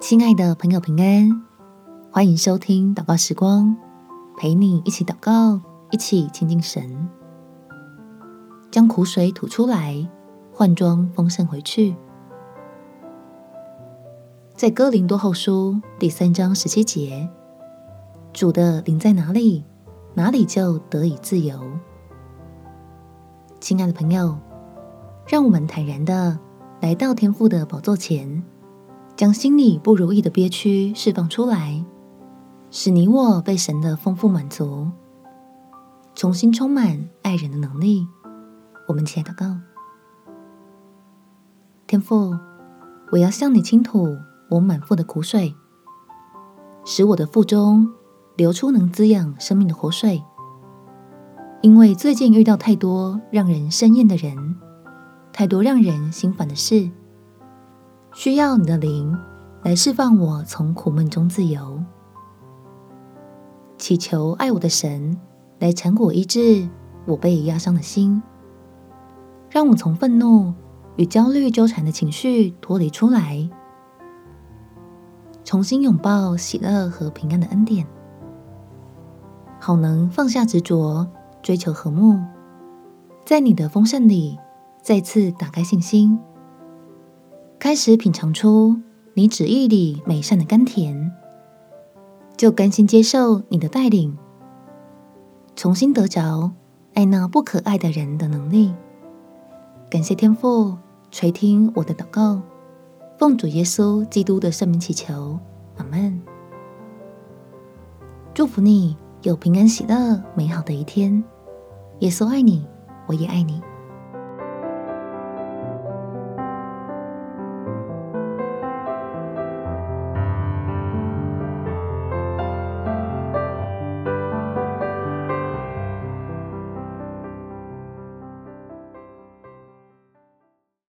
亲爱的朋友，平安，欢迎收听祷告时光，陪你一起祷告，一起亲近神，将苦水吐出来，换装丰盛回去。在哥林多后书第三章十七节，主的灵在哪里，哪里就得以自由。亲爱的朋友，让我们坦然的来到天父的宝座前。将心里不如意的憋屈释放出来，使你我被神的丰富满足，重新充满爱人的能力。我们起来祷告，天父，我要向你倾吐我满腹的苦水，使我的腹中流出能滋养生命的活水。因为最近遇到太多让人生厌的人，太多让人心烦的事。需要你的灵来释放我，从苦闷中自由。祈求爱我的神来缠裹医治我被压伤的心，让我从愤怒与焦虑纠缠的情绪脱离出来，重新拥抱喜乐和平安的恩典，好能放下执着，追求和睦，在你的丰盛里再次打开信心。开始品尝出你旨意里美善的甘甜，就甘心接受你的带领，重新得着爱那不可爱的人的能力。感谢天父垂听我的祷告，奉主耶稣基督的圣名祈求，阿门。祝福你有平安喜乐美好的一天。耶稣爱你，我也爱你。